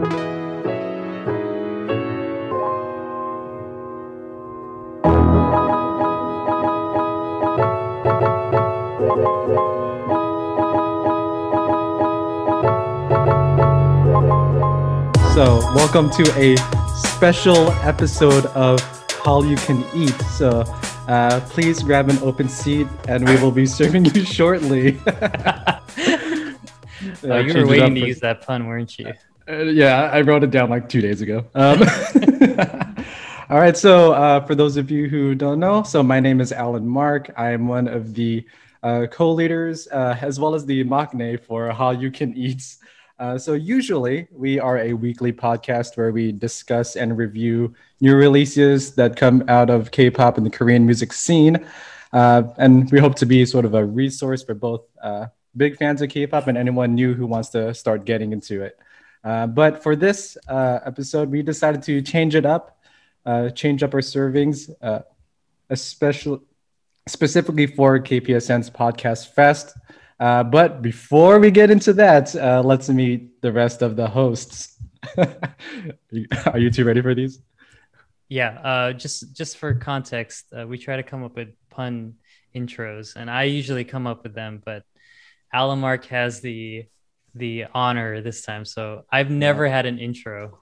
So, welcome to a special episode of All You Can Eat. So, uh, please grab an open seat and we will be serving you shortly. oh, you were waiting to for... use that pun, weren't you? Uh, yeah, I wrote it down like two days ago. Um, all right, so uh, for those of you who don't know, so my name is Alan Mark. I am one of the uh, co-leaders uh, as well as the maknae for All You Can Eat uh, so usually we are a weekly podcast where we discuss and review new releases that come out of K-pop and the Korean music scene, uh, and we hope to be sort of a resource for both big fans of K-pop and anyone new who wants to start getting into it. Uh, but for this uh, episode, we decided to change it up, change up our servings, especially specifically for KPSN's podcast Fest. Uh, but before we get into that, uh, let's meet the rest of the hosts. Are you two ready for these? Yeah. Uh, just just for context, uh, we try to come up with pun intros, and I usually come up with them, but Alan Mark has the the honor this time. So I've never had an intro.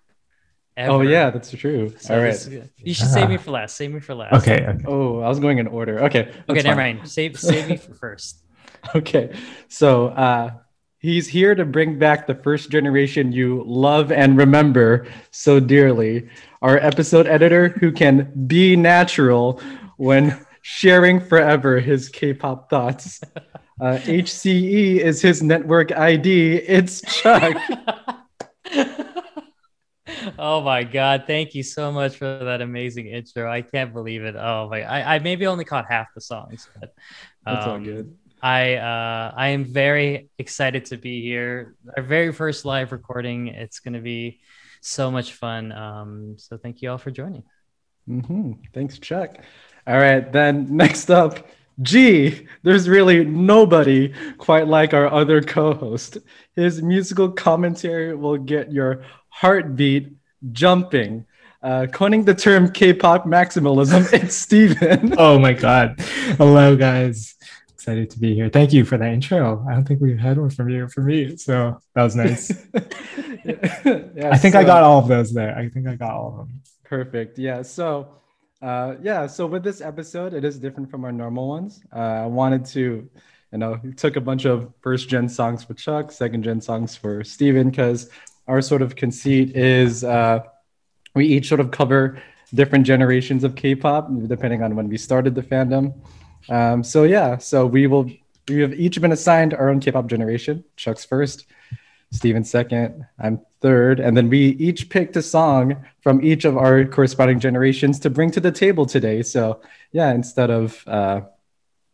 Ever. Oh yeah, that's true. So All right, this, you should save me for last. Save me for last. Okay. okay. Oh, I was going in order. Okay. Okay, never mind. Save save me for first. Okay, so uh, he's here to bring back the first generation you love and remember so dearly. Our episode editor who can be natural when sharing forever his K-pop thoughts. Uh, HCE is his network ID. It's Chuck. oh my god thank you so much for that amazing intro i can't believe it oh my i, I maybe only caught half the songs but um, that's all um, good I uh, I am very excited to be here. Our very first live recording. It's going to be so much fun. Um, so thank you all for joining. Mm-hmm. Thanks, Chuck. All right, then next up, G. There's really nobody quite like our other co-host. His musical commentary will get your heartbeat jumping. Uh, coining the term K-pop maximalism, it's Steven. oh my god! Hello, guys excited to be here. Thank you for that intro. I don't think we've had one from you for me, so that was nice. yeah, I think so, I got all of those there. I think I got all of them. Perfect. Yeah. So, uh, yeah. So with this episode, it is different from our normal ones. Uh, I wanted to, you know, took a bunch of first gen songs for Chuck, second gen songs for Steven, because our sort of conceit is uh, we each sort of cover different generations of K-pop depending on when we started the fandom. Um, so yeah, so we will we have each been assigned our own K-pop generation. Chuck's first, Steven second, I'm third, and then we each picked a song from each of our corresponding generations to bring to the table today. So yeah, instead of uh,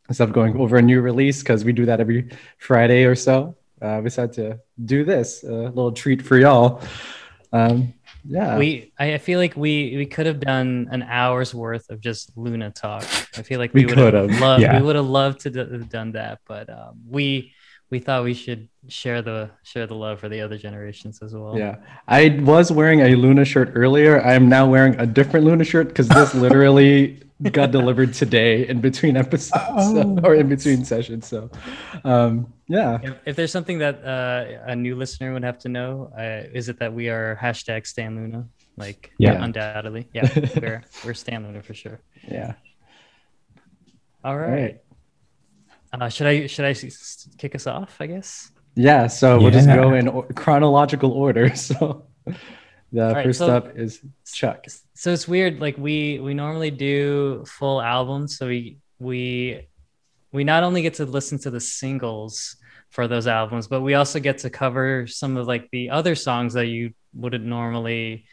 instead of going over a new release because we do that every Friday or so, uh, we decided to do this a little treat for y'all. Um, yeah we i feel like we we could have done an hour's worth of just LOONA talk i feel like we, we would have loved yeah. we would have loved to have done that but um, we we thought we should share the share the love for the other generations as well. Yeah, I was wearing a LOONA shirt earlier. I am now wearing a different LOONA shirt because this literally got delivered today in between episodes oh. so, or in between sessions. So, um, yeah. If, if, there's something that uh, a new listener would have to know, uh, is it that we are hashtag Stan LOONA? Like, yeah, undoubtedly, yeah, we're we're Stan LOONA for sure. Yeah. All right. All right. Uh, should I should I kick us off? I guess. Yeah. So we'll just go in chronological order. So the right, first so, up is Chuck. So it's weird. Like we we normally do full albums, so we we we not only get to listen to the singles for those albums, but we also get to cover some of like the other songs that you wouldn't normally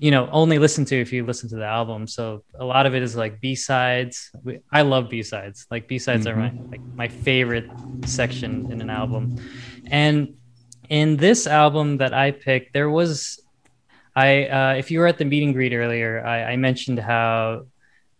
you know only listen to if you listen to the album. So a lot of it is like b-sides. I love b-sides. Like b-sides mm-hmm. are my like my favorite section in an album. And in this album that i picked there was i uh, if you were at the meet and greet earlier I, I mentioned how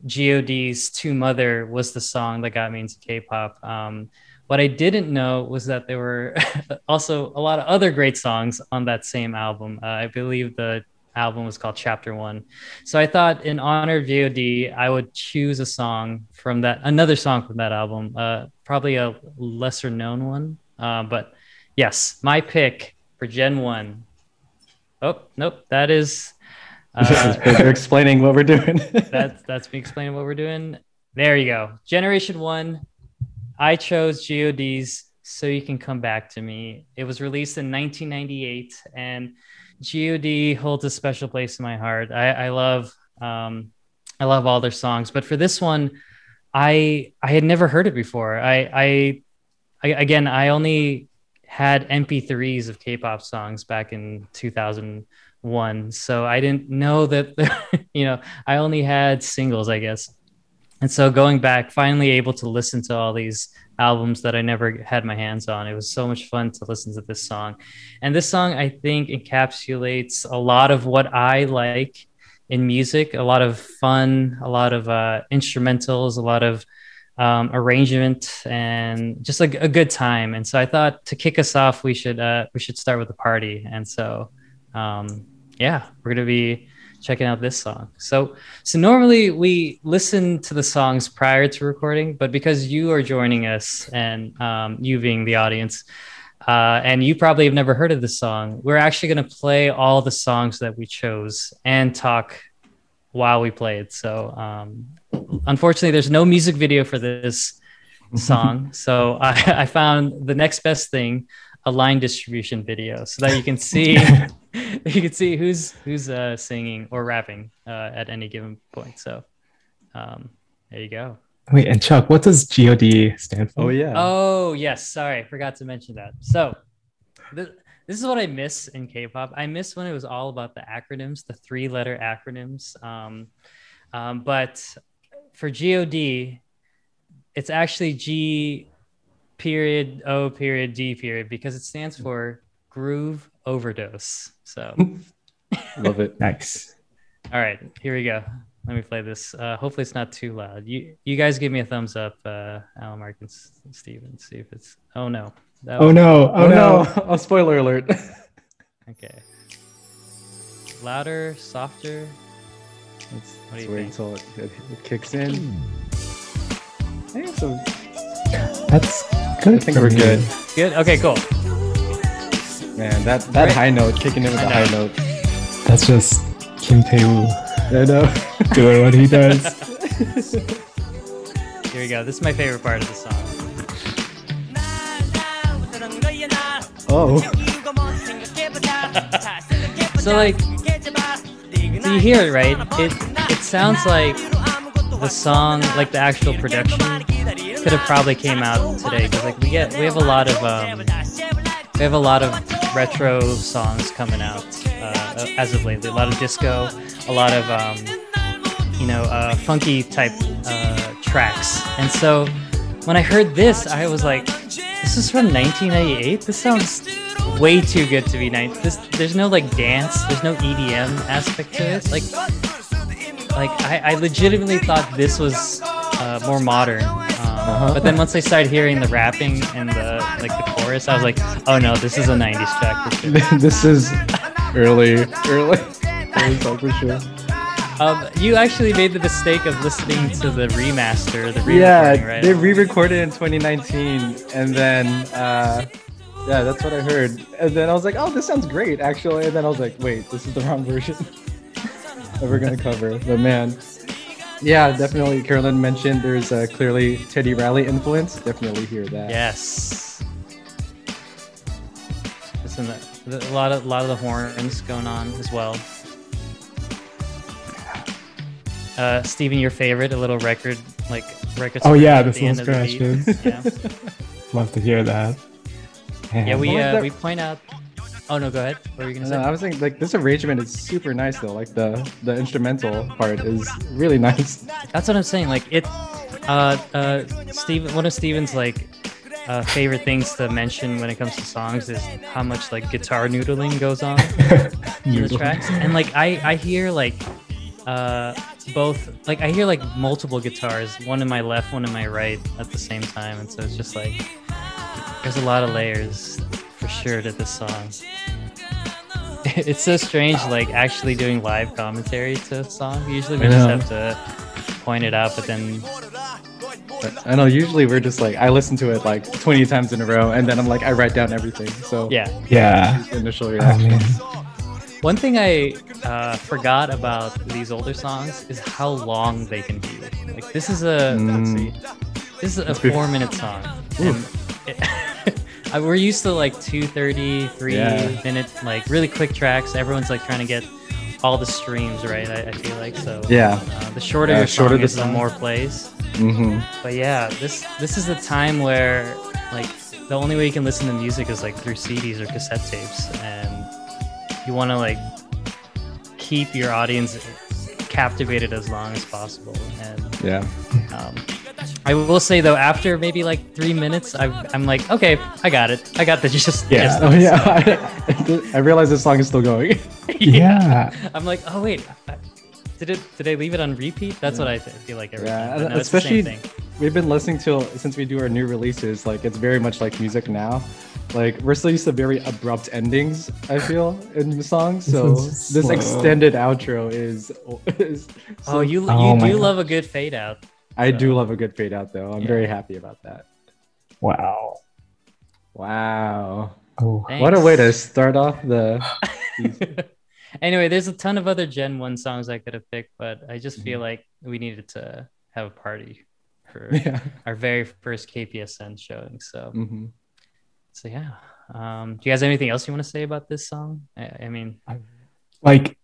god's to mother was the song that got me into k-pop. Um, What I didn't know was that there were also a lot of other great songs on that same album. Uh, I believe the album was called Chapter One. So I thought, in honor of God, I would choose a song from that, another song from that album, uh, probably a lesser known one. Uh, but yes, my pick for Gen One. Oh nope, that is. Uh, you're explaining what we're doing. that's that's me explaining what we're doing. There you go. Generation One. I chose GOD's "So You Can Come Back to Me." It was released in 1998, and God holds a special place in my heart. I, I love um, I love all their songs, but for this one, I I had never heard it before. I I, I again I only had MP3s of K-pop songs back in 2001, so I didn't know that you know I only had singles, I guess. And so going back, finally able to listen to all these albums that I never had my hands on. It was so much fun to listen to this song. And this song, I think, encapsulates a lot of what I like in music a lot of fun, a lot of uh, instrumentals, a lot of um, arrangement, and just a, a, good time. And so I thought to kick us off, we should uh, we should start with a party. And so, um, yeah, we're gonna be checking out this song. So, so normally we listen to the songs prior to recording, but because you are joining us and um, you being the audience, uh, and you probably have never heard of this song, we're actually going to play all the songs that we chose and talk while we play it. So, um, unfortunately, there's no music video for this song. so I, I found the next best thing a line distribution video so that you can see you can see who's who's uh, singing or rapping uh, at any given point. So um, there you go. Wait, and Chuck, what does God stand for? Oh yeah. Oh yes. Sorry, I forgot to mention that. So th- this is what I miss in K-pop. I miss when it was all about the acronyms, the three-letter acronyms. Um, um, but for God, it's actually G period O period D period because it stands for groove overdose. So love it. Nice. All right, here we go. Let me play this. Uh, hopefully, it's not too loud. You you guys give me a thumbs up, uh, Alan Mark and Steven. See if it's. Oh no. oh no! Oh, oh no! no. oh, spoiler alert. okay. Louder, softer. Let's, what do you wait until it, it, it, kicks in. Hey, so that's good. I think we're good. Good. Okay. Cool. Man, that that right. high note, kicking in with the high note. That's just Kim Tae-woo. I know. Doing what he does. Here we go. This is my favorite part of the song. Oh. so like, so you hear it right? It it sounds like the song, like the actual production, could have probably came out today because like we get we have a lot of um, we have a lot of retro songs coming out uh, as of lately. A lot of disco, a lot of um, you know uh, funky type uh, tracks. And so when I heard this, I was like, "This is from 1998. This sounds way too good to be 90. This there's no like dance, there's no EDM aspect to it. Like like I, I legitimately thought this was uh, more modern. Um, uh-huh. But then once I started hearing the rapping and the like the chorus, I was like, oh no, this is a '90s track. this is early, early, early song for sure. Um, you actually made the mistake of listening to the remaster, the yeah, right? they re-recorded in 2019, and then uh, yeah, that's what I heard. And then I was like, oh, this sounds great, actually. And then I was like, wait, this is the wrong version that we're gonna cover. But man, yeah, definitely. Carolyn mentioned there's a clearly Teddy Riley influence. Definitely hear that. Yes. Listen, a lot of a lot of the horns going on as well. Uh, Steven, your favorite, a little record like record. Oh yeah, this little scratches. yeah. Love to hear that. Yeah, we uh, we point out Oh no, go ahead. What were you gonna say? I was thinking like this arrangement is super nice though. Like the the instrumental part is really nice. That's what I'm saying. Like it, uh, uh, Steven, one of Steven's like uh, favorite things to mention when it comes to songs is how much like guitar noodling goes on in the tracks, and like I I hear like uh both like I hear like multiple guitars, one in my left, one in my right at the same time, and so it's just like there's a lot of layers for sure to this song. it's so strange, like actually doing live commentary to a song. Usually we just have to point it out, but then I know. Usually we're just like I listen to it like 20 times in a row, and then I'm like I write down everything. So yeah. Yeah. initial Oh, reaction. man. One thing I uh, forgot about these older songs is how long they can be. Like this is a Mm. see, this is a Must be- four-minute song. It- I- we're used to like two 33 Yeah. minute like really quick tracks. Everyone's like trying to get all the streams right. I, I feel like so. Yeah. Uh, the shorter Yeah, your shorter song the is, the more plays. hmm But yeah, this this is the time where like the only way you can listen to music is like through CDs or cassette tapes, and you want to like keep your audience captivated as long as possible. And Yeah. um, I will say though, after maybe like three minutes, I, I'm like, okay, I got it. I got the just. Yeah. Oh this. yeah. I, I realize this song is still going. Yeah. I'm like, oh wait, did it? Did I leave it on repeat? That's what I th- feel like every Yeah, time. But no, it's the especially- same thing. We've been listening to since we do our new releases. Like it's very much like music now. Like we're still used to very abrupt endings. I feel in the songs. So this extended outro is. is Oh, you oh you Oh my do God. love a good fade out. I do love a good fade out though. I'm Yeah. very happy about that. Wow. Wow. Oh. What a way to start off the. anyway, there's a ton of other Gen 1 songs I could have picked, but I just feel Mhm. like we needed to have a party for yeah. our very first KPSN showing. So, hmm so yeah. Um, do you guys have anything else you want to say about this song? I, I mean, like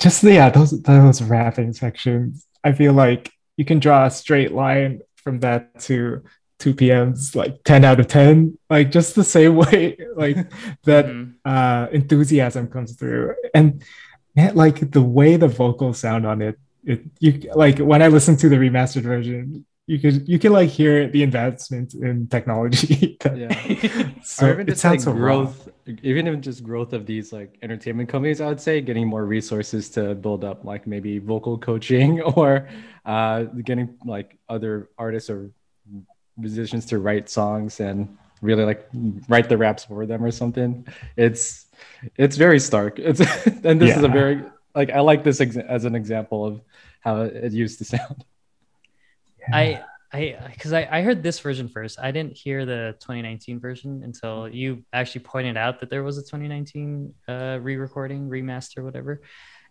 just yeah those those rapping sections i feel like you can draw a straight line from that to 2PM's like 10 out of 10 like just the same way like that mhm. uh enthusiasm comes through and man, like the way the vocals sound on it it you like when i listen to the remastered version you could you can like hear the advancements in technology Yeah. so or even it just like so raw. growth, even even just growth of these like entertainment companies, I would say getting more resources to build up like maybe vocal coaching or uh, getting like other artists or musicians to write songs and really like write the raps for them or something. It's it's very stark. It's and this is a very like I like this ex- as an example of how it used to sound. I, I, because I, I heard this version first. I didn't hear the 2019 version until you actually pointed out that there was a 2019 uh, re-recording, remaster, whatever.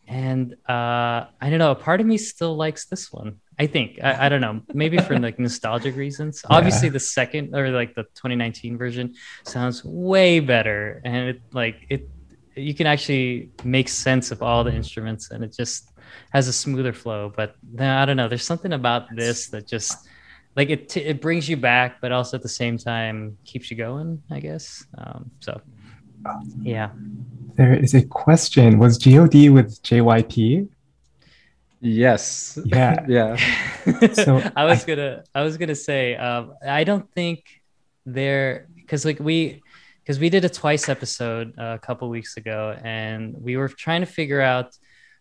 And uh, I don't know. A part of me still likes this one. I think. I, I don't know. Maybe for like nostalgic reasons. Obviously, the second or like the 2019 version sounds way better, and it like it. You can actually make sense of all the instruments, and it just has a smoother flow. But I don't know. There's something about this that just like it. T- it brings you back, but also at the same time keeps you going. I guess. Um, so yeah. there is a question was god with jyp Yes. Yeah. yeah. So, I was I- gonna I was gonna say um, I don't think they're because like we because we did a twice episode uh, a couple weeks ago and we were trying to figure out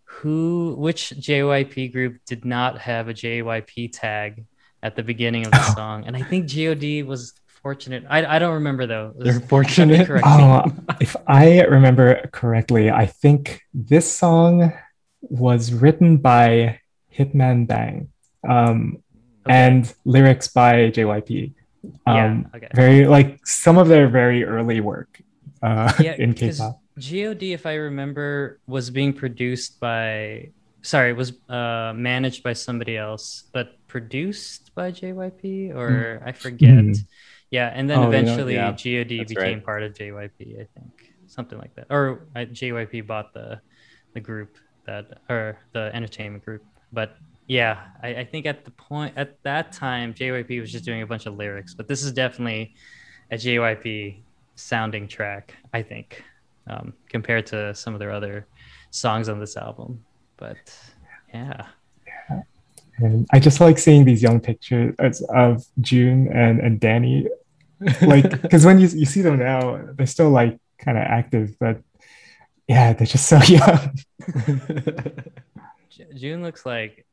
who which JYP group did not have a JYP tag at the beginning of the Oh. song and I think God was fortunate I, I don't remember though was- They're fortunate. Oh, if I remember correctly, I think this song was written by Hitman Bang um, Okay. and lyrics by JYP. yeah Um, okay Very like some of their very early work uh, yeah, in K-pop. God, if I remember, was being produced by sorry, was uh, managed by somebody else, but produced by JYP or I forget. Hmm. Yeah, and then Oh, you know, eventually yeah, God that's became right. part of JYP, I think, something like that, or uh, JYP bought the the group that or the entertainment group. But yeah, I, I think at the point at that time, JYP was just doing a bunch of lyrics, but this is definitely a JYP sounding track, I think, um, compared to some of their other songs on this album. But yeah, And I just like seeing these young pictures of June and, and Danny. Like, because when you, you see them now, they're still like kind of active, but yeah, they're just so young. June looks like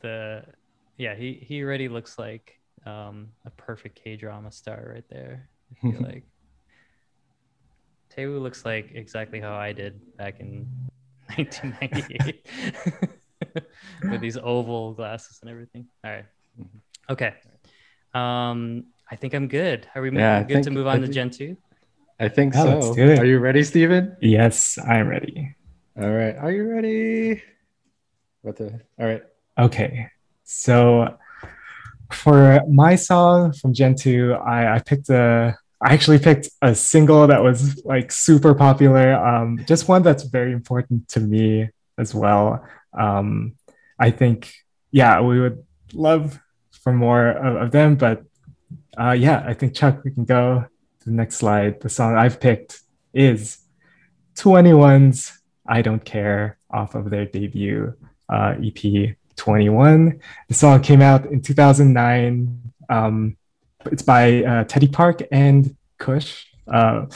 the yeah he he already looks like um, a perfect K drama star right there. I feel like Taewoo looks like exactly how I did back in 1998 with these oval glasses and everything. All right. Okay. Um, I think I'm good. Are we Yeah, I good to think- move I on to think- Gen 2? I think Yeah, so. let's do it. Are you ready, Steven? Yes, I'm ready. All right. Are you ready? What the? All right. Okay, so for my song from Gen 2, I, I picked a I actually picked a single that was like super popular. Um, just one that's very important to me as well. Um, I think, yeah, we would love for more of, of them, but uh, yeah, I think Chuck, we can go to the next slide. The song I've picked is 2NE1's I Don't Care off of their debut uh, EP 21. The song came out in 2009. Um, it's by uh, Teddy Park and Kush. Uh,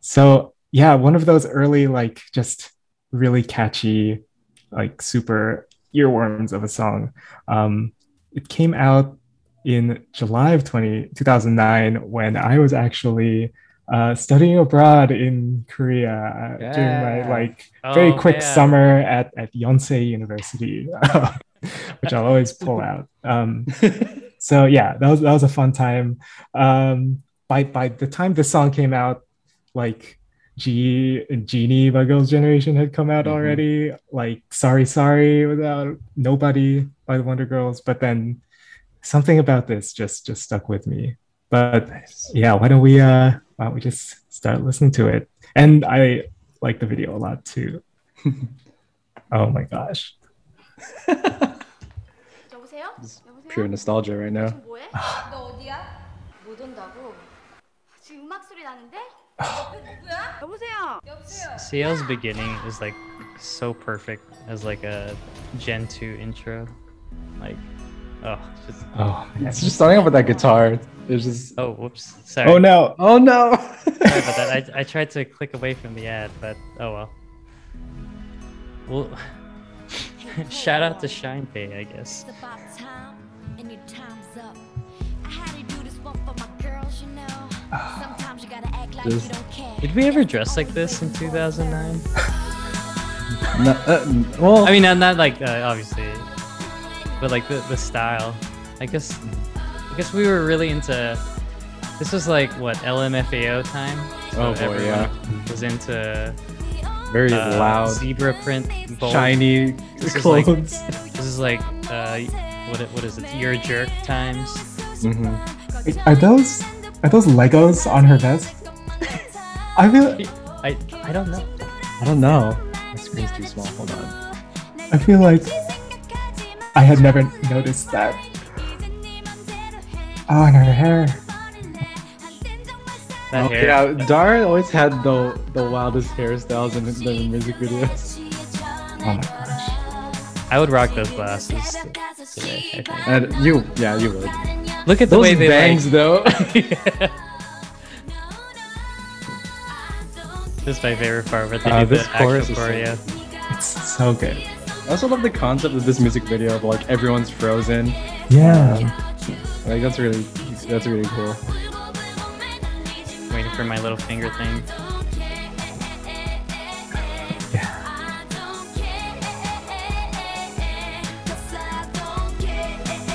so yeah, one of those early like just really catchy, like super earworms of a song. Um, it came out in July of 20, 2009 when I was actually uh, studying abroad in Korea uh, during my Yeah. like very Oh, quick yeah. summer at, at Yonsei University, which I'll always pull out. Um, So yeah, that was that was a fun time. Um, by by the time this song came out, like Gee Genie by Girls' Generation had come out mm-hmm. already. Like Sorry Sorry without Nobody by the Wonder Girls, but then something about this just just stuck with me. But yeah, why don't we uh why don't we just start listening to it? And I like the video a lot too. oh my gosh. pure nostalgia right now. CL's beginning is like so perfect as like a Gen 2 intro. Like, oh, just, oh it's just starting off with that guitar. It's just oh, whoops, sorry. Oh no, oh no. sorry about that. I, I tried to click away from the ad, but oh well. Well, shout out to Shine Pay, I guess. Care. Did we ever dress like this in 2009? No, uh, well, I mean, not, not like uh, obviously, but like the, the style. I guess, I guess we were really into. This was like what LMFAO time. Oh, boy, yeah. Was into very uh, loud, zebra print, bold. shiny This is like- clothes. This is like uh, what it- what is it? Your jerk times. Mm-hmm. Are those are those Legos on her vest? I feel I I don't know. I don't know. My screen's too small. Hold on. I feel like I had never noticed that. Oh, and her hair. That Oh, hair. yeah, Dara always had the the wildest hairstyles in the, the music videos. Oh my gosh. I would rock those glasses today. I think. And you, yeah, you would. Look at the Those way they bangs, like. though. this is my favorite part, but they Uh, do this the chorus is so choreo. It's so good. I also love the concept of this music video of like everyone's frozen. Yeah. Like that's really that's really cool. Waiting for my little finger thing.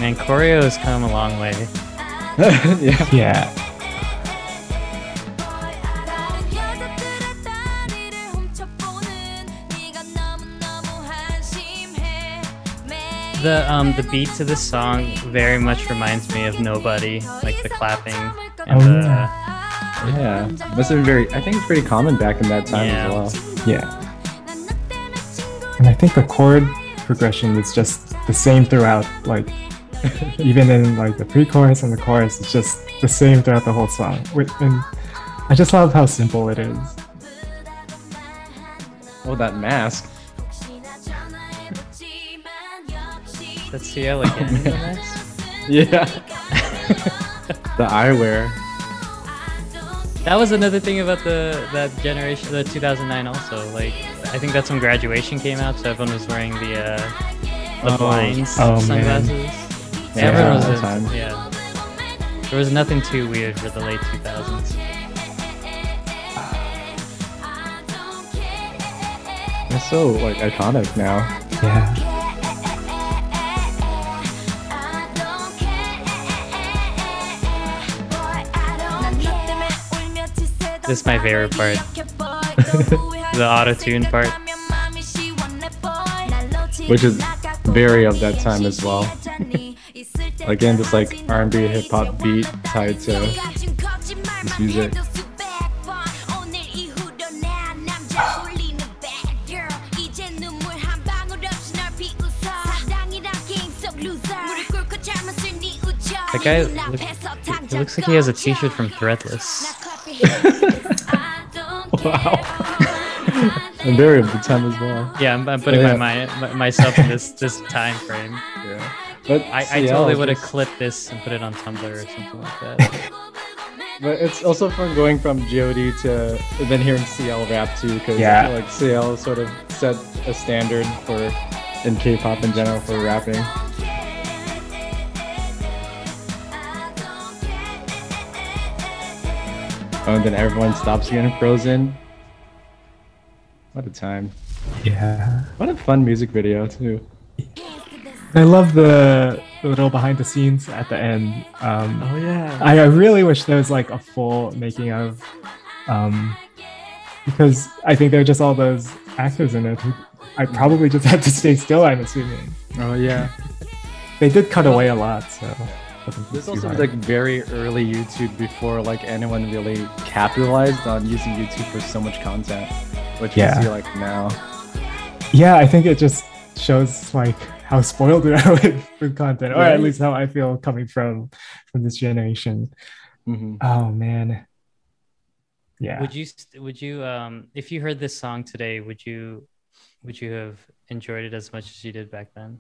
Man, choreo has come a long way. yeah. Yeah. The um the beat to this song very much reminds me of Nobody, like the clapping and Oh, the yeah. Yeah. Must have been very I think it's pretty common back in that time Yeah. as well. Yeah. And I think the chord progression is just the same throughout. Like even in like the pre-chorus and the chorus, it's just the same throughout the whole song. And I just love how simple it is. Oh that mask. That's CL again. Nice. Yeah. the eyewear. That was another thing about the that generation, the 2009 also. Like, I think that's when graduation came out, so everyone was wearing the uh, the Oh. blinds Oh, man. Sunglasses. Yeah, everyone was that in- time. yeah. There was nothing too weird for the late 2000s. It's so like iconic now. Yeah. This is my favorite part. the auto tune part. Which is very of that time as well. Again, just like R&B hip hop beat tied to this music. That guy, look, it looks like he has a T-shirt from Threadless. wow. and very of the time as well. Yeah, I'm, I'm putting Yeah. my, my myself in this this time frame. Yeah. But I, I totally would have clipped this and put it on Tumblr or something like that. But it's also fun going from God to then hearing CL rap too, because Yeah. like CL sort of set a standard for in K-pop in general for rapping. Oh, and then everyone stops getting frozen. What a time! Yeah. What a fun music video too. I love the little behind the scenes at the end. Um, Oh yeah. I, I really wish there was like a full making of, um, because I think there are just all those actors in it who I probably just had to stay still. I'm assuming Oh yeah. they did cut away a lot, so. This too also was hard. like very early YouTube before like anyone really capitalized on using YouTube for so much content, which Yeah. you see like now. yeah, I think it just shows like how spoiled we are with, with content, or Right. at least how I feel coming from from this generation. hmm Oh man, yeah. Would you would you um if you heard this song today, would you would you have enjoyed it as much as you did back then?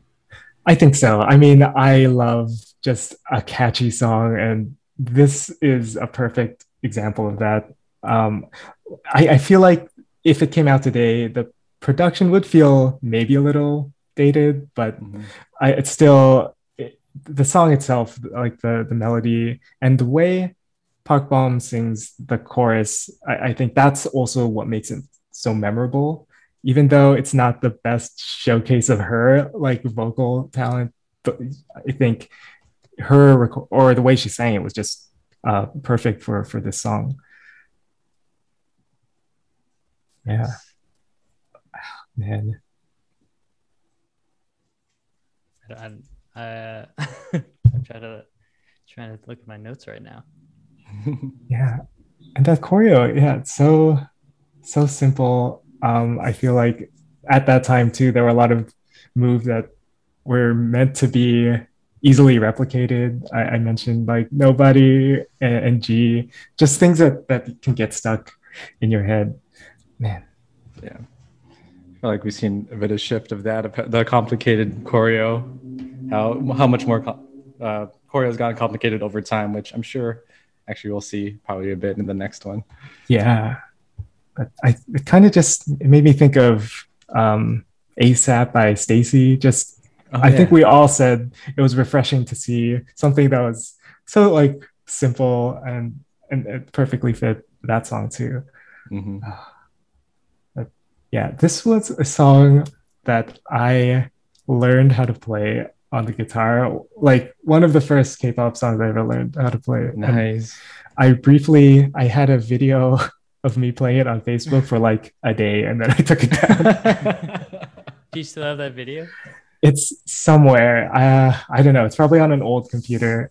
I think so. I mean, I love just a catchy song, and this is a perfect example of that. Um, I, I feel like if it came out today, the production would feel maybe a little dated, but hmm I, it's still it, the song itself, like the the melody and the way Park Bom sings the chorus. I, I think that's also what makes it so memorable. Even though it's not the best showcase of her like vocal talent, but I think her reco- or the way she sang it was just uh, perfect for for this song. Yeah, man. I, I, uh, I'm trying to trying to look at my notes right now. Yeah. And that choreo, yeah, it's so so simple. Um, I feel like at that time too, there were a lot of moves that were meant to be easily replicated. I, I mentioned like nobody and, and Gee, just things that that can get stuck in your head. Man, Yeah. Like we've seen a bit of shift of that, of the complicated choreo, how how much more uh, choreo has gotten complicated over time, which I'm sure actually we'll see probably a bit in the next one. yeah. But I it kind of just it made me think of um ASAP by STAYC. Just I think we all said it was refreshing to see something that was so like simple and and it perfectly fit that song too. hmm Yeah, this was a song that I learned how to play on the guitar. Like one of the first K-pop songs I ever learned how to play. And Nice. I briefly I had a video of me playing it on Facebook for like a day and then I took it down. Do you still have that video? it's somewhere. Uh, I don't know. It's probably on an old computer.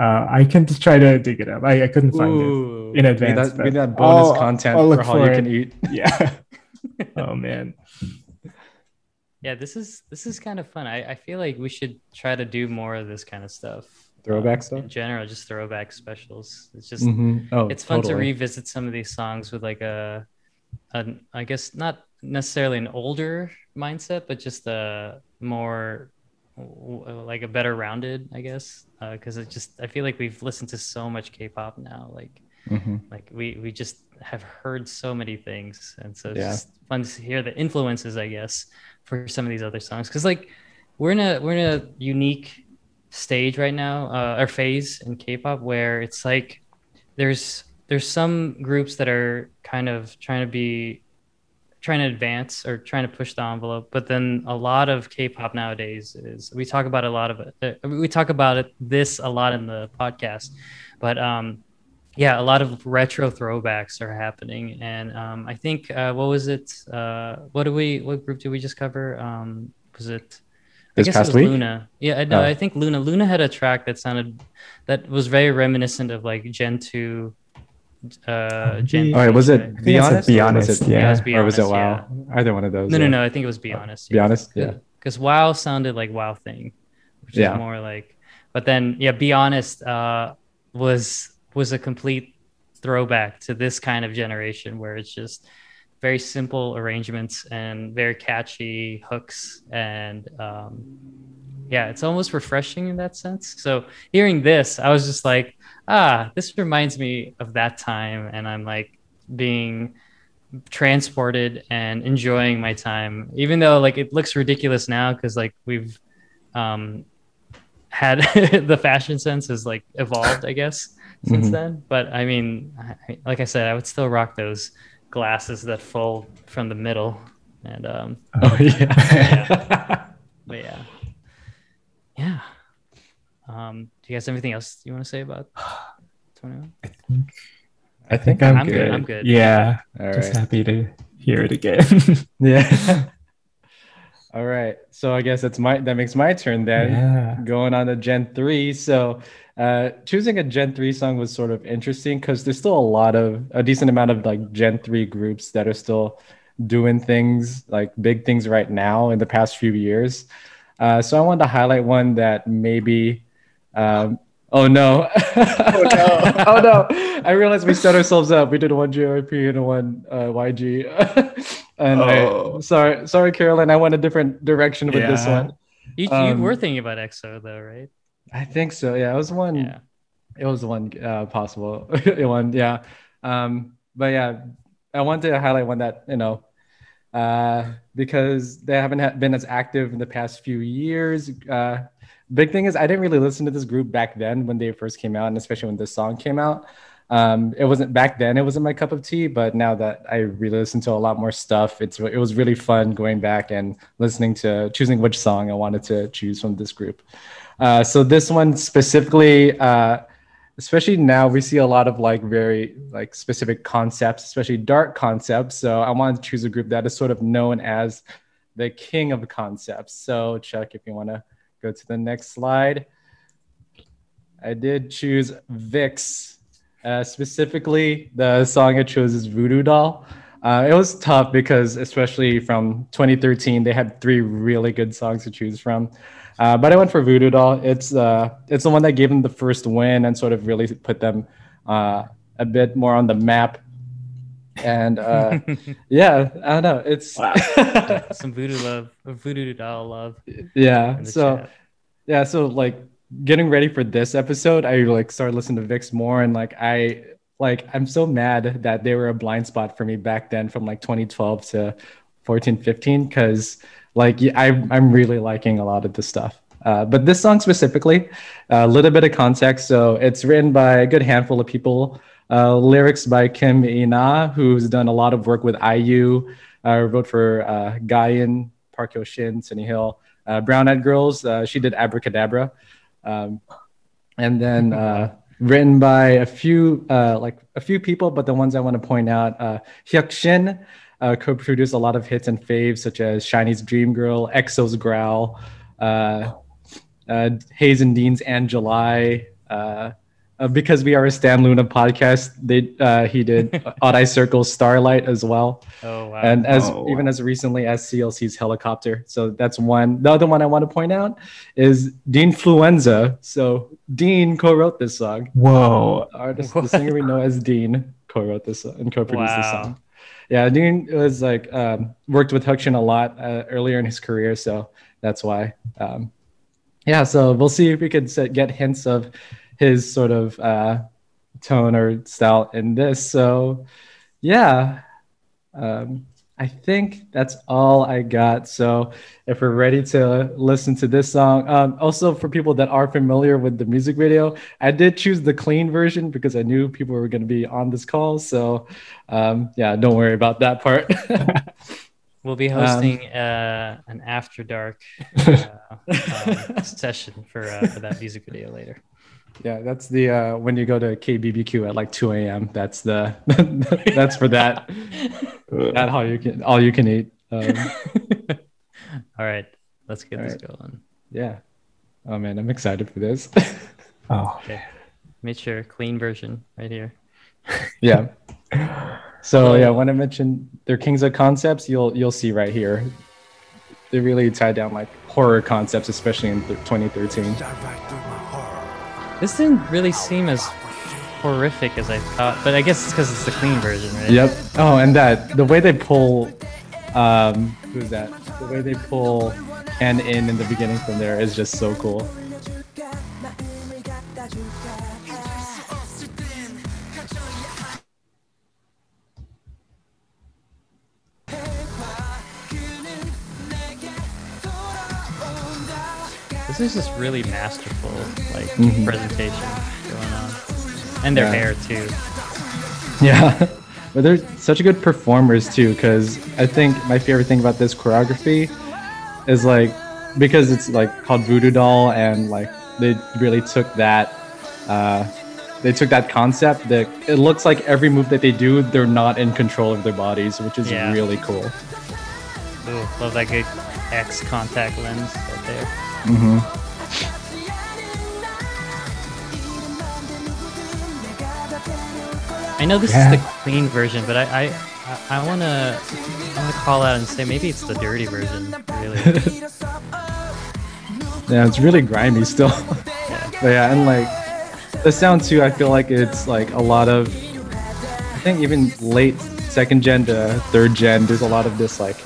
Uh, I can just try to dig it up. I, I couldn't find it. In be advance, That, be but that bonus I'll- content I'll for look all you for can it. eat. Yeah. oh man. Yeah, this is this is kind of fun. I, I feel like we should try to do more of this kind of stuff. Throwback Um, stuff? in general, just throwback specials. It's just Mhm. Oh, it's fun to revisit some of these songs with like a, an I guess not necessarily an older mindset, but just a more like a better rounded, I guess. Because it just I feel like we've listened to so much K-pop now, like Mhm. like we we just have heard so many things, and so it's Yeah. just fun to hear the influences, I guess, for some of these other songs. Because like we're in a we're in a unique stage right now uh, or phase in K-pop where it's like there's there's some groups that are kind of trying to be trying to advance or trying to push the envelope but then a lot of k-pop nowadays is we talk about a lot of it uh, we talk about it this a lot in the podcast but um yeah a lot of retro throwbacks are happening and um i think uh what was it uh what do we what group did we just cover um was it This I guess past it was week? LOONA. Yeah, I know. Oh. I think LOONA. LOONA had a track that sounded that was very reminiscent of like Gen two. Uh, Gen All right, was it right? I Be think it's a Honest? Be or was Honest, it- yeah. Yeah, it was Be or was it Honest, Wow? Either one of those. No, no, yeah. no. I think it was Be Honest. Be Honest? Yeah. Because Wow sounded like Wow Thing, which Yeah. is more like. But then, yeah, Be Honest uh, was was a complete throwback to this kind of generation where it's just very simple arrangements and very catchy hooks and um, yeah, it's almost refreshing in that sense. So hearing this, I was just like, ah, this reminds me of that time, and I'm like being transported and enjoying my time even though like it looks ridiculous now because like we've um had the fashion sense has like evolved i guess since Mhm. then but i mean I, like i said i would still rock those glasses that fold from the middle and um Oh yeah. but yeah yeah um do you guys have anything else you want to say about 2NE1 I think I think I'm, I'm good, good. I'm good. Yeah, All just right. happy to hear it again. Yeah. All right. So I guess it's my that makes my turn then. yeah. Going on to Gen 3. So uh choosing a Gen 3 song was sort of interesting because there's still a lot of a decent amount of like Gen 3 groups that are still doing things like big things right now in the past few years. Uh so I wanted to highlight one that maybe um Oh no. oh no. oh no. I realized we set ourselves up. We did one JYP and one uh, YG. and Oh. I, sorry, sorry, Carolyn. I went a different direction with this one. you, Um, you were thinking about exo though right I think so. Yeah, it was one. yeah It was one uh, possible one. Yeah. Um, but yeah, I wanted to highlight one that you know, uh, because they haven't ha- been as active in the past few years. Uh, big thing is I didn't really listen to this group back then when they first came out, and especially when this song came out. Um, it wasn't back then. It wasn't my cup of tea, but now that I really listen to a lot more stuff, it's it was really fun going back and listening to choosing which song I wanted to choose from this group. Uh, so this one specifically, uh, especially now, we see a lot of like very like specific concepts, especially dark concepts. So I wanted to choose a group that is sort of known as the king of concepts. So Chuck, if you want to go to the next slide, I did choose VIXX. Uh, specifically, the song I chose is Voodoo Doll. Uh, it was tough because, especially from 2013, they had three really good songs to choose from. Uh, but I went for Voodoo Doll. It's uh, it's the one that gave them the first win and sort of really put them uh, a bit more on the map. And uh, yeah, I don't know. It's some voodoo love voodoo doll love yeah. So chat. yeah, so like getting ready for this episode, I like started listening to VIXX more, and like I like I'm so mad that they were a blind spot for me back then from like 2012 to 14, 15, because like yeah, I I'm really liking a lot of this stuff. Uh, but this song specifically, a little bit of context. So it's written by a good handful of people. Uh, lyrics by Kim Eana, who's done a lot of work with IU. Uh, wrote for uh, Gain, Park Hyo Shin, Sunny Hill, uh, Brown Eyed Girls. Uh, she did Abracadabra. Um, and then uh, written by a few uh, like a few people, but the ones I want to point out, uh, Hyuk Shin co-produced a lot of hits and faves such as SHINee's Dream Girl, EXO's Growl, Heize and Dean's and July. Uh, uh, because we are a Stan LOONA podcast, they uh, he did Odd Eye Circle's Starlight as well oh wow and as Oh, even as recently as CLC's helicopter. So that's one. The other one I want to point out is Dean Fluenza. So Dean co-wrote this song. Whoa. The artist, the singer we know as Dean, co-wrote this and co-produced this song. Yeah, Dean was like um, worked with Hyuk Shin a lot uh, earlier in his career, so that's why. Um, yeah, so we'll see if we could set, get hints of his sort of uh, tone or style in this. So, yeah, um, I think that's all I got. So if we're ready to listen to this song, um, also for people that are familiar with the music video, I did choose the clean version because I knew people were going to be on this call. So um, yeah, don't worry about that part. We'll be hosting um, uh, an after dark uh, um, session for uh, for that music video later. Yeah, that's the uh, when you go to KBBQ at like 2 a.m. That's the that's for that. that all you can all you can eat. Um, all right, let's get this right. going. Yeah. Oh man, I'm excited for this. oh. Okay. Make sure clean version right here. yeah. So yeah, when I mentioned their Kings of Concepts, you'll you'll see right here. They really tied down like horror concepts, especially in 2013. This didn't really seem as horrific as I thought, but I guess it's because it's the clean version, right? Yep. Oh, and that the way they pull, um, who's that? The way they pull and in in the beginning from there is just so cool. This is just really masterful, like mm-hmm. presentation going on, and their yeah. hair too. Yeah, but they're such good performers too. Because I think my favorite thing about this choreography is like because it's like called Voodoo Doll, and like they really took that. Uh, they took that concept that it looks like every move that they do, they're not in control of their bodies, which is yeah. really cool. Ooh, love that good X contact lens right there. Mm-hmm. I know this yeah. is the clean version, but I I, I wanna I wanna call out and say maybe it's the dirty version. Really. yeah, it's really grimy still. yeah. But yeah, and like the sound too, I feel like it's like a lot of I think even late second gen to third gen, there's a lot of this like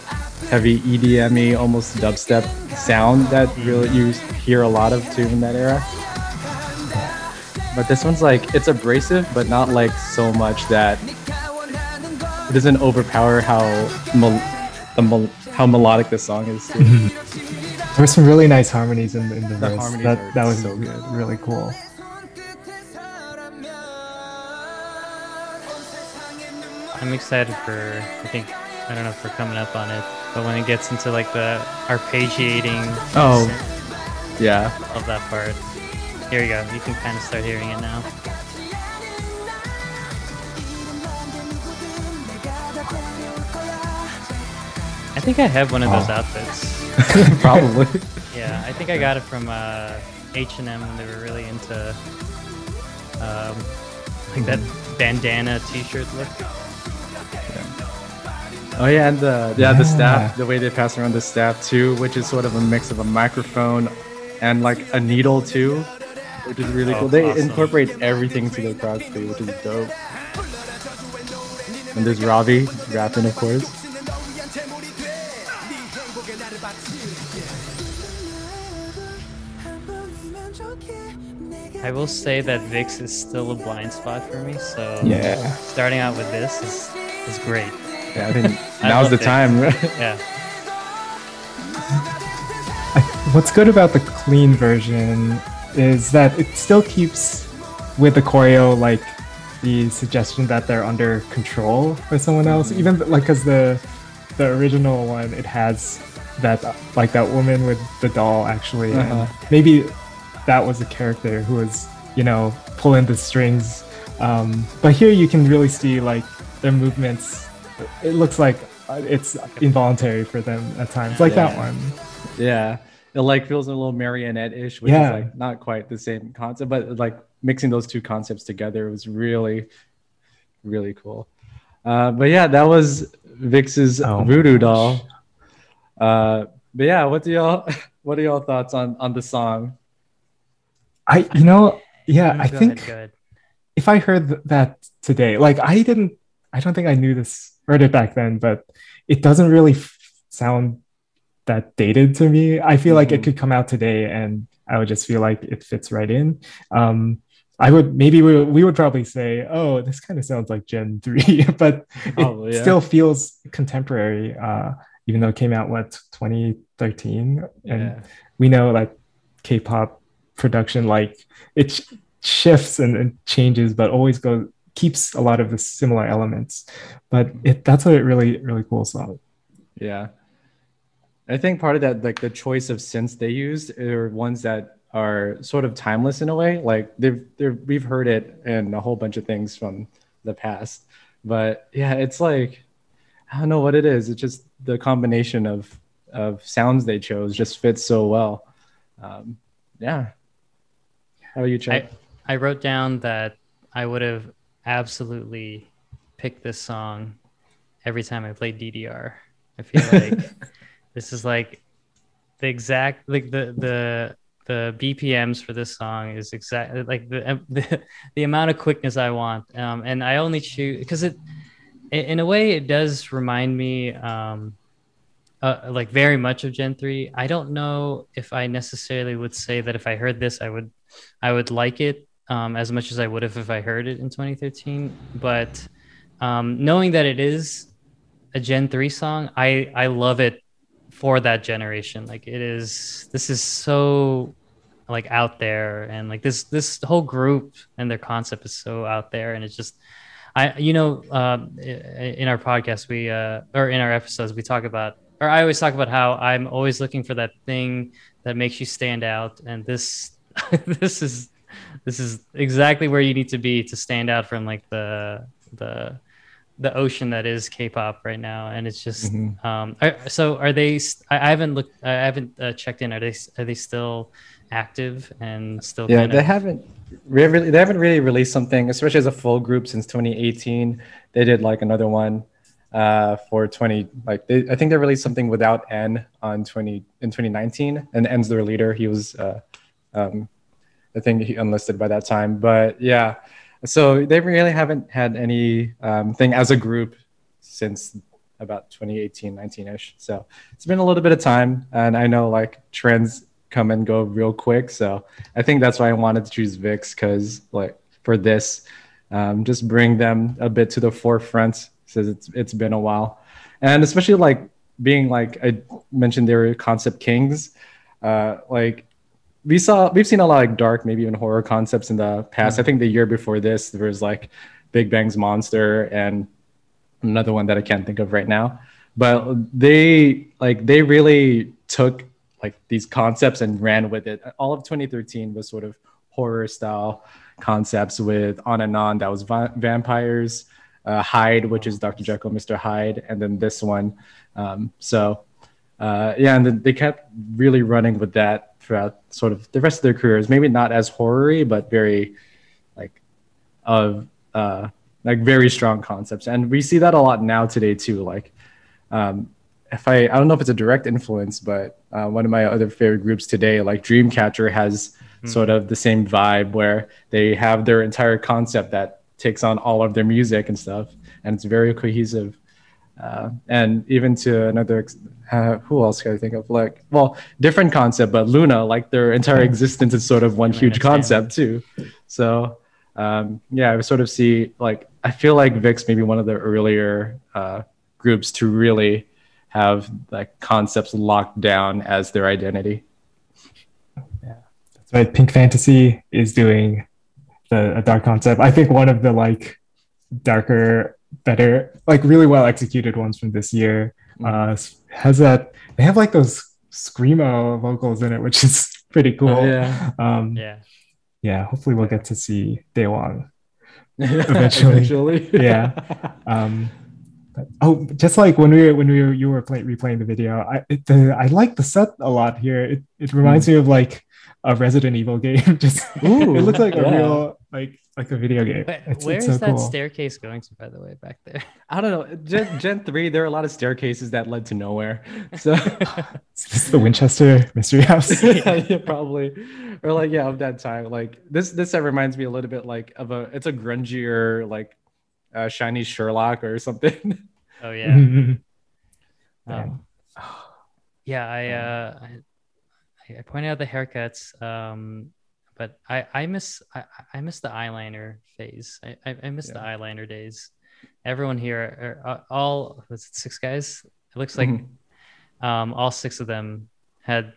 heavy EDM almost dubstep sound that really you hear a lot of too in that era. But this one's like it's abrasive, but not like so much that it doesn't overpower how mel- the mel- how melodic the song is. Too. there were some really nice harmonies in, in the, the verse. That that was so good. really cool. I'm excited for I think I don't know if we're coming up on it, but when it gets into like the arpeggiating. Oh, yeah. Of that part. Here you go. You can kind of start hearing it now. I think I have one of those oh. outfits. Probably. yeah, I think I got it from uh, H&M when they were really into um, like that bandana t-shirt look. Oh yeah, and the yeah, the staff, the way they pass around the staff too, which is sort of a mix of a microphone and like a needle too, which is really oh, cool. They awesome. incorporate everything to their choreography, which is dope. And there's Ravi rapping, of course. I will say that VIXX is still a blind spot for me, so yeah, starting out with this is is great. Yeah, I think now's the time. yeah. What's good about the clean version is that it still keeps with the choreo like the suggestion that they're under control by someone else. Mm-hmm. Even like because the the original one it has that like that woman with the doll actually, uh-huh. maybe that was a character who was you know pulling the strings. Um, but here you can really see like their movements it looks like uh, it's involuntary for them at times, like yeah. that one. Yeah, it like feels a little marionette-ish, which yeah. is like not quite the same concept, but like mixing those two concepts together was really, really cool. Uh, but yeah, that was VIXX's oh Voodoo Doll. Uh, but yeah, what do y'all what are y'all thoughts on on the song? I you know yeah, I think if I heard that today, like I didn't, I don't think I knew this heard it back then, but it doesn't really f- sound that dated to me. I feel mm-hmm. like it mm-hmm. could come out today and I would just feel like it fits right in. Um, I would maybe we, we would probably say, oh, this kind of sounds like Gen 3, but Probably, it yeah. still feels contemporary, uh, even though it came out what 2013. And Yeah. we know like K-pop production, like it sh- shifts and, and changes, but always goes keeps a lot of the similar elements. But it that's a really, really cool song. Yeah. I think part of that, like the choice of synths they used, are ones that are sort of timeless in a way. Like they've, they've we've heard it in a whole bunch of things from the past, but yeah, it's like I don't know what it is. It's just the combination of of sounds they chose just fits so well. Um, yeah. How about you, Chad? I, I wrote down that I would have absolutely pick this song every time I play DDR. I feel like this is like the exact like the the the BPMs for this song is exactly like the, the the amount of quickness I want. Um, and I only choose because it in a way it does remind me um uh, like very much of Gen 3. I don't know if I necessarily would say that if I heard this I would I would like it um, as much as I would have if I heard it in 2013. But um, knowing that it is a Gen 3 song, I, I love it for that generation. Like it is, this is so like out there and like this, this whole group and their concept is so out there. And it's just, I, you know, i- in our podcast, we, uh, or in our episodes, we talk about, or I always talk about how I'm always looking for that thing that makes you stand out. And this, this is, this is exactly where you need to be to stand out from like the the the ocean that is K-pop right now, and it's just Mhm. um. Are, so are they? I I haven't looked. I haven't uh, checked in. Are they? Are they still active and still? Yeah, they of, haven't really they haven't really released something, especially as a full group since 2018. They did like another one uh for 20 like they, I think they released something without N on 20 in 2019 and N's their leader. He was uh um I think he enlisted by that time. But yeah, so they really haven't had any um, thing as a group since about 2018, 19 ish. So it's been a little bit of time, and I know like trends come and go real quick. So I think that's why I wanted to choose VIXX because like for this, um, just bring them a bit to the forefront since it's it's been a while, and especially like being like I mentioned, they were concept kings. Uh, like we saw we've seen a lot of like dark maybe even horror concepts in the past. I think the year before this there was like big bang's monster and another one that i can't think of right now. But they like they really took like these concepts and ran with it. All of 2013 was sort of horror style concepts with on and on that was va- vampires uh, hyde which is dr jekyll mr hyde and then this one. Um, so uh, yeah, and then they kept really running with that throughout sort of the rest of their careers. Maybe not as horror but very like of uh, like very strong concepts, and we see that a lot now today too. Like, um, if I I don't know if it's a direct influence, but uh, one of my other favorite groups today, like Dreamcatcher, has sort of the same vibe where they have their entire concept that takes on all of their music and stuff, and it's very cohesive. Uh, and even to another, ex- uh, who else can I think of? Like, well, different concept, but LOONA, like their entire existence is sort of one huge concept too. So, um, yeah, I sort of see like I feel like VIXX maybe one of the earlier uh, groups to really have like concepts locked down as their identity. Yeah, that's right. Pink Fantasy is doing the a dark concept. I think one of the like darker, better, like really well executed ones from this year uh, has that. They have like those screamo vocals in it, which is pretty cool. Oh, yeah. Um, yeah. yeah. Hopefully, we'll get to see Daewon. Eventually. Yeah. Um, but- oh, just like when we were, when we were, you were play, replaying the video, I it, the, I like the set a lot here. It it reminds me of like a Resident Evil game. just Ooh, it looks like a real like like a video game. Wait, It's, where it's is so that cool. staircase going to, by the way, back there? I don't know. Gen, Gen 3, there are a lot of staircases that led to nowhere. So, Is this the Winchester Mystery House? yeah, yeah, probably. Or like, yeah, of that time. Like this, this set reminds me a little bit like of a, it's a grungier, like uh, SHINee Sherlock or something. Oh yeah. Mhm. Um, yeah, I, uh, I I pointed out the haircuts. Um, but I I miss I, I miss the eyeliner phase. I I, I miss the eyeliner days. Everyone here are, are all was it six guys? It looks like Mhm. um all six of them had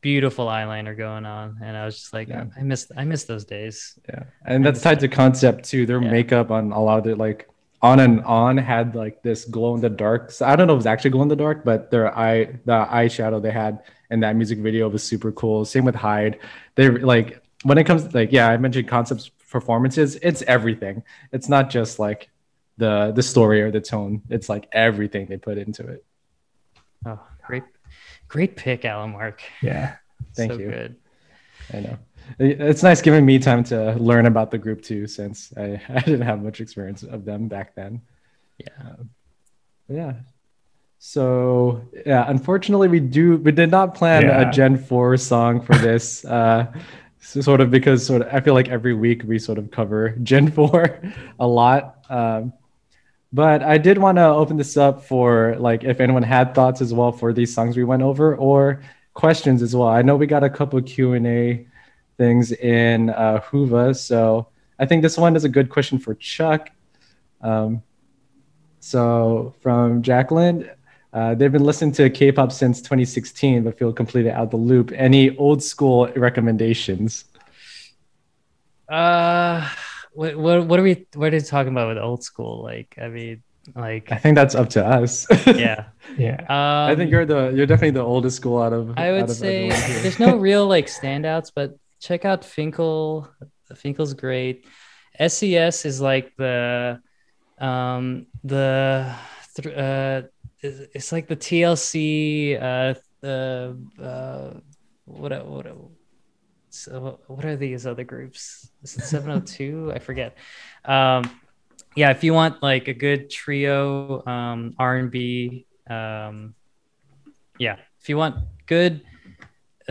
beautiful eyeliner going on, and I was just like, Yeah. I miss I miss those days. Yeah, and that's tied to concept too. Their Yeah. makeup on a lot of it, like on and on, had like this glow in the dark. So I don't know if it's actually glow in the dark, but their eye, the eyeshadow they had in that music video was super cool. Same with Hyde. They like when it comes like yeah, I mentioned concepts performances. It's everything. It's not just like the the story or the tone. It's like everything they put into it. Oh, great, great pick, Alan Mark. Yeah. Thank so you. Good. I know. It's nice giving me time to learn about the group too, since I, I didn't have much experience of them back then. Yeah. Um, yeah. So yeah, unfortunately, we do we did not plan Yeah. a Gen Four song for this. uh, so sort of because sort of I feel like every week we sort of cover Gen Four a lot. Um, but I did want to open this up for like if anyone had thoughts as well for these songs we went over or questions as well. I know we got a couple Q and A things in uh, Huva, so I think this one is a good question for Chuck. Um, so from Jacqueline, uh, they've been listening to K-pop since 2016, but feel completely out the loop. Any old school recommendations? Uh, what what what are we what are you talking about with old school? Like, I mean, like, I think that's up to us. yeah. Yeah. Um, I think you're the you're definitely the oldest school out of. I would of say there's no real like standouts, but check out Fin.K.L. Fin.K.L's great. SES is like the um the th- uh it's like the TLC uh the uh what what so what are these other groups? Is it 702? I forget. Um yeah, if you want like a good trio um R&B um yeah, if you want good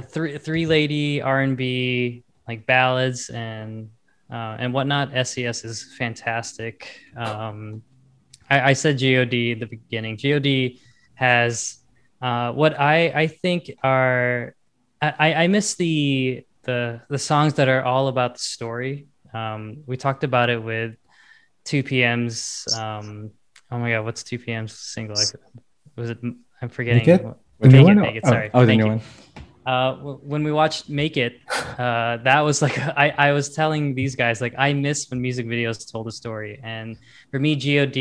three three lady R and B like ballads and uh, and whatnot. SES is fantastic. Um, I, I said God at the beginning. God has uh, what I I think are I, I miss the the the songs that are all about the story. Um, we talked about it with 2PM's. Um, oh my God, what's 2PM's single? I, was it? I'm forgetting. Naked? The it, one? Oh, Sorry. Oh, the Thank new you one. Uh w- when we watched make it uh that was like i i was telling these guys like i miss when music videos told a story. And for me god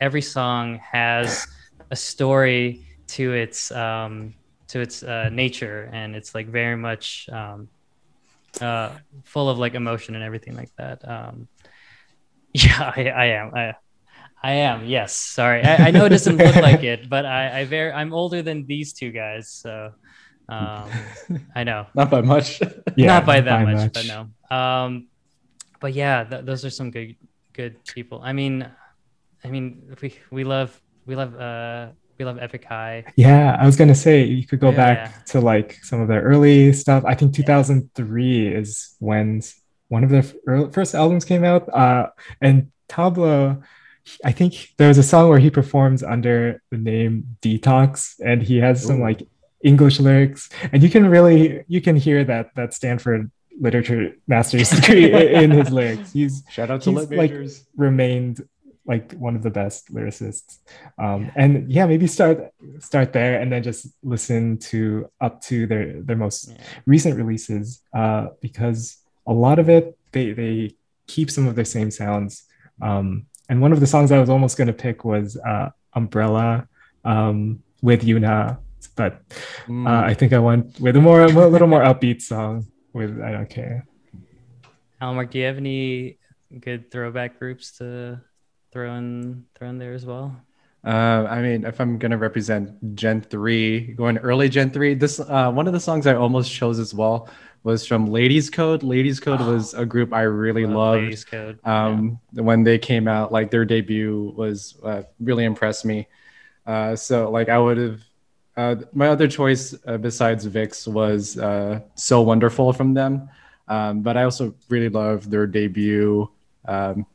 every song has a story to its um to its uh nature. And it's like very much um uh full of like emotion and everything like that. Um yeah i, I am i I am, yes. Sorry, I, I know it doesn't look like it, but I, I very, I'm older than these two guys, so um, I know Not by much. Yeah. not by that by much, but no. Um, but yeah, th- those are some good good people. I mean, I mean, we we love we love uh we love Epic High. Yeah, I was gonna say you could go Yeah, back yeah. to like some of their early stuff. I think 2003 is when one of their early, first albums came out. Uh, and Tablo, I think there was a song where he performs under the name Detox, and he has some Ooh. like English lyrics, and you can really you can hear that that Stanford literature master's degree in his lyrics. He's Shout out to He's lit like- majors. remained like one of the best lyricists um and yeah maybe start start there and then just listen to up to their their most Yeah. recent releases uh because a lot of it they they keep some of their same sounds um and one of the songs i was almost going to pick was uh umbrella um with Younha but Mm. uh, i think i went with a more a little more upbeat song with i don't care Almark, do you have any good throwback groups to throw in throw in there as well? Uh, I mean, if I'm gonna represent Gen three, going early Gen three, this uh, one of the songs I almost chose as well was from Ladies Code. Ladies Code was a group I really Love loved. Ladies Code. Yeah. um, when they came out like their debut was uh, really impressed me uh, so like i would have uh, my other choice uh, besides VIXX was uh, so wonderful from them um, but i also really love their debut um,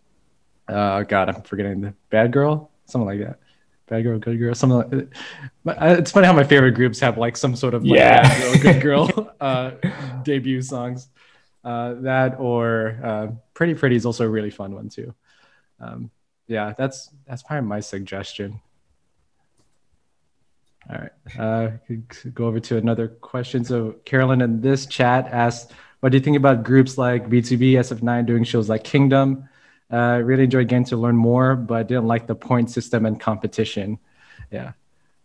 uh, god i'm forgetting the bad girl something like that bad girl good girl something like but uh, it's funny how my favorite groups have like some sort of like Yeah. bad girl good girl uh, debut songs Uh, that or Pretty Pretty is also a really fun one too. Um, yeah, that's that's probably my suggestion. All right, uh, go over to another question. So Carolyn in this chat asked, "What do you think about groups like BTOB, SF9 doing shows like Kingdom? Uh, really enjoyed getting to learn more, but I didn't like the point system and competition." Yeah,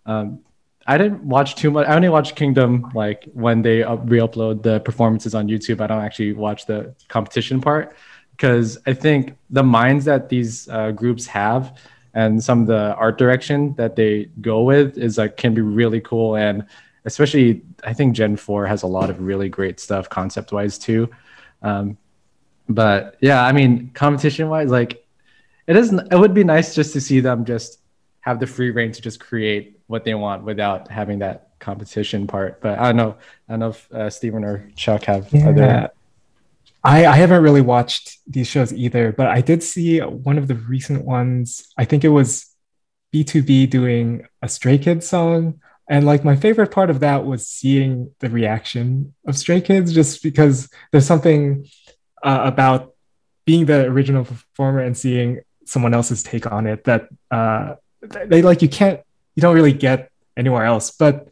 um, I didn't watch too much. I only watched Kingdom like when they up, re-upload the performances on YouTube. I don't actually watch the competition part because I think the minds that these uh, groups have and some of the art direction that they go with is like can be really cool and especially I think Gen Four has a lot of really great stuff concept wise too. Um, but yeah, I mean competition wise, like it is. It would be nice just to see them just have the free reign to just create what they want without having that competition part. But I don't know. I don't know if uh, Steven or Chuck have Yeah. other. I, I haven't really watched these shows either, but I did see one of the recent ones. I think it was BTOB doing a Stray Kids song. And like my favorite part of that was seeing the reaction of Stray Kids, just because there's something uh, about being the original performer and seeing someone else's take on it that uh, they like you can't, you don't really get anywhere else. But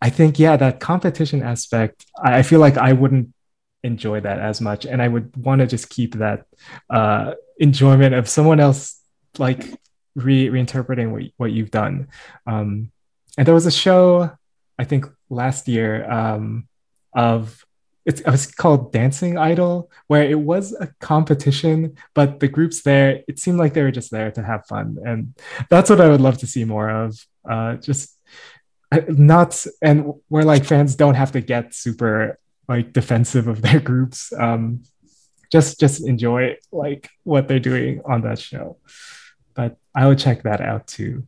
I think, yeah, that competition aspect, I I feel like I wouldn't enjoy that as much. And i would want to just keep that uh enjoyment of someone else like re- reinterpreting what, what you've done. Um and there was a show i think last year um of it's, it was called dancing idol where it was a competition but the groups there it seemed like they were just there to have fun. And that's what i would love to see more of uh just uh, not and where like fans don't have to get super like defensive of their groups um just just enjoy like what they're doing on that show but i would check that out too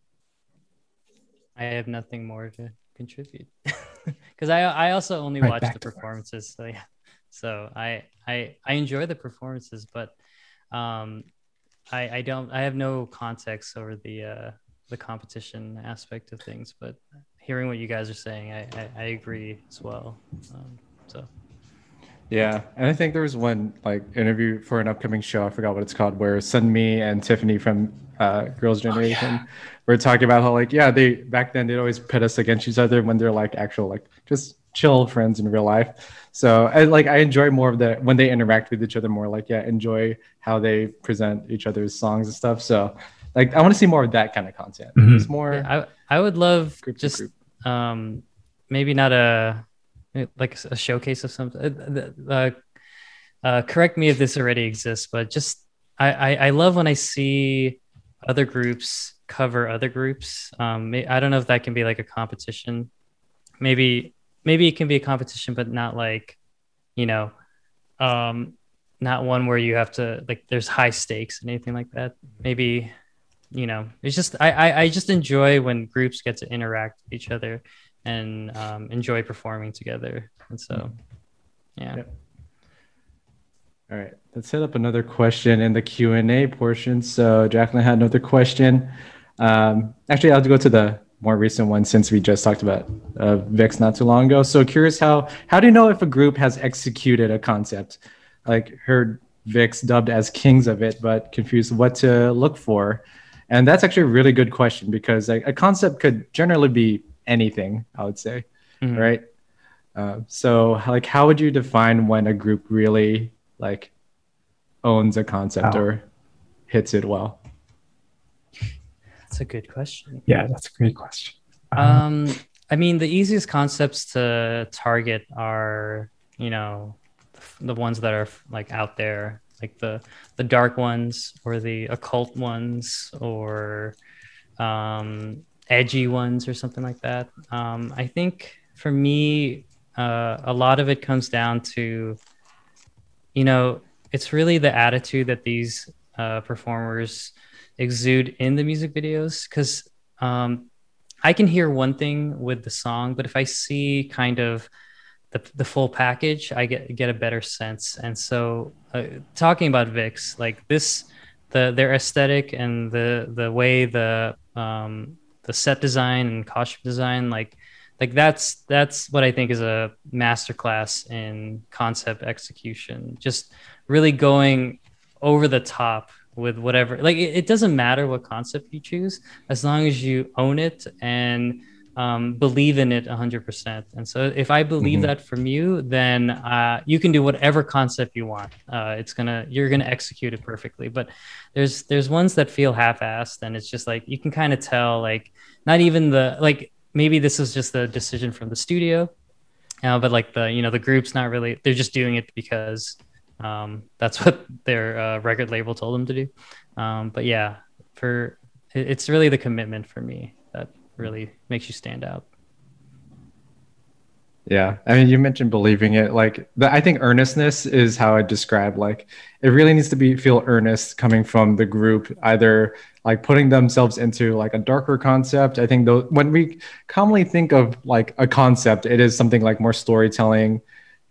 I have nothing more to contribute because I I also only Right, watch the performances. So yeah, so I I I enjoy the performances, but um, I I don't I have no context over the uh the competition aspect of things. But hearing what you guys are saying, I I, I agree as well. Um, so Yeah, and I think there was one like interview for an upcoming show. I forgot what it's called, where Sunmi and Tiffany from uh, Girls' Generation were talking about how like yeah they back then they'd always pit us against each other when they're like actual like just chill friends in real life. So I like I enjoy more of the when they interact with each other more. Like yeah, enjoy how they present each other's songs and stuff. So like I want to see more of that kind of content. Mhm. It's more yeah, I I would love group just group. um maybe not a like a showcase of something. Uh, uh, uh, correct me if this already exists but just I, I i love when i see other groups cover other groups. Um i don't know if that can be like a competition. Maybe maybe it can be a competition but not like you know um not one where you have to like there's high stakes and anything like that. Maybe you know it's just I, I i just enjoy when groups get to interact with each other and um, enjoy performing together and so yeah Yep. All right, let's set up another question in the Q and A portion. So Jacqueline had another question. Um, actually, I'll go to the more recent one since we just talked about uh, VIXX not too long ago. So curious how how do you know if a group has executed a concept? Like heard VIXX dubbed as kings of it, but confused what to look for. And that's actually a really good question because like, a concept could generally be anything. I would say Mhm. right? Uh, so, like, how would you define when a group really like owns a concept Oh. or hits it well? that's a good question yeah that's a great question Uh, um i mean the easiest concepts to target are you know the ones that are like out there like the the dark ones or the occult ones or um edgy ones or something like that um i think for me uh, a lot of it comes down to you know it's really the attitude that these uh, performers exude in the music videos because um, I can hear one thing with the song, but if I see kind of the, the full package, I get get a better sense. And so, uh, talking about VIXX, like this, the their aesthetic and the the way the um, the set design and costume design, like like that's that's what I think is a masterclass in concept execution. Just really going over the top with whatever. Like it, it doesn't matter what concept you choose as long as you own it and um, believe in it 100%. And so if I believe Mhm. that from you, then uh, you can do whatever concept you want. Uh, it's gonna you're gonna execute it perfectly. But there's there's ones that feel half-assed, and it's just like you can kind of tell like not even the like maybe this is just the decision from the studio, uh, but like the you know the group's not really they're just doing it because um, that's what their uh, record label told them to do. Um, but yeah, for it's really the commitment for me really makes you stand out. Yeah, I mean, you mentioned believing it. Like, the, I think earnestness is how I describe. Like, it really needs to be feel earnest coming from the group, either like putting themselves into like a darker concept. I think though when we commonly think of like a concept, it is something like more storytelling,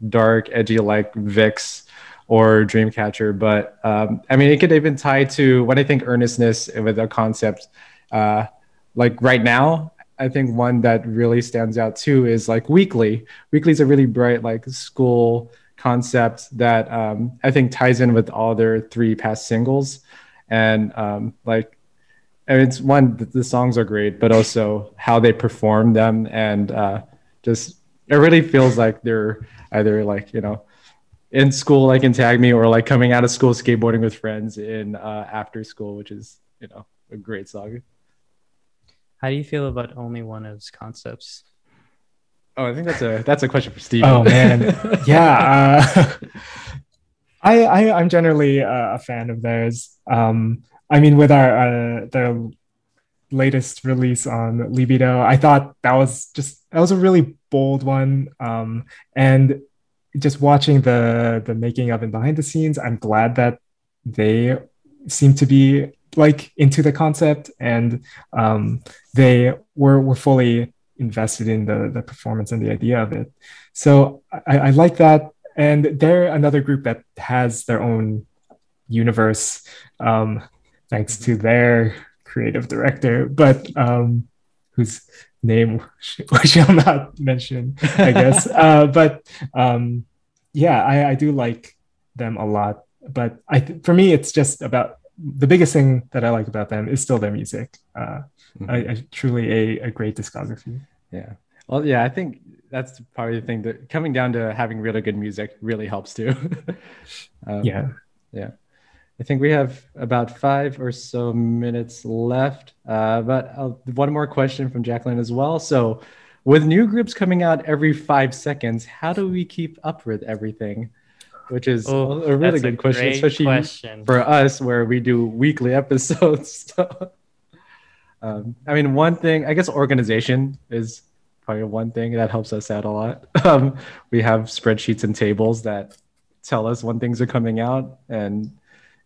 dark, edgy, like VIXX or Dreamcatcher. But um, I mean, it could even tie to when I think earnestness with a concept. Uh, like right now, I think one that really stands out too is like Weekly. Weekly is a really bright like school concept that um, I think ties in with all their three past singles, and um, like and it's one the songs are great, but also how they perform them and uh, just it really feels like they're either like you know in school like in Tag Me or like coming out of school skateboarding with friends in uh, After School, which is you know a great song. How do you feel about OnlyOneOf's concepts? Oh, I think that's a that's a question for Steve. Oh man, yeah. Uh, I, I I'm generally uh, a fan of theirs. Um, I mean, with our uh, their latest release on Libido, I thought that was just that was a really bold one. Um, and just watching the the making of and behind the scenes, I'm glad that they seem to be like into the concept and um, they were were fully invested in the the performance and the idea of it. So I, I like that, and they're another group that has their own universe, um, thanks to their creative director, but um, whose name we shall not mention, I guess. uh, but um, yeah, I, I do like them a lot. But I th- for me, it's just about the biggest thing that I like about them is still their music. Uh, Mhm. I, I truly a, a great discography. Yeah. Well, yeah, I think that's probably the thing that coming down to having really good music really helps too. um, Yeah. Yeah. I think we have about five or so minutes left. Uh, but uh, one more question from Jacqueline as well. So, with new groups coming out every five seconds, how do we keep up with everything? Which is Oh, a really that's a good question, especially question. for us where we do weekly episodes. So, um, I mean, one thing, I guess organization is probably one thing that helps us out a lot. Um, we have spreadsheets and tables that tell us when things are coming out and,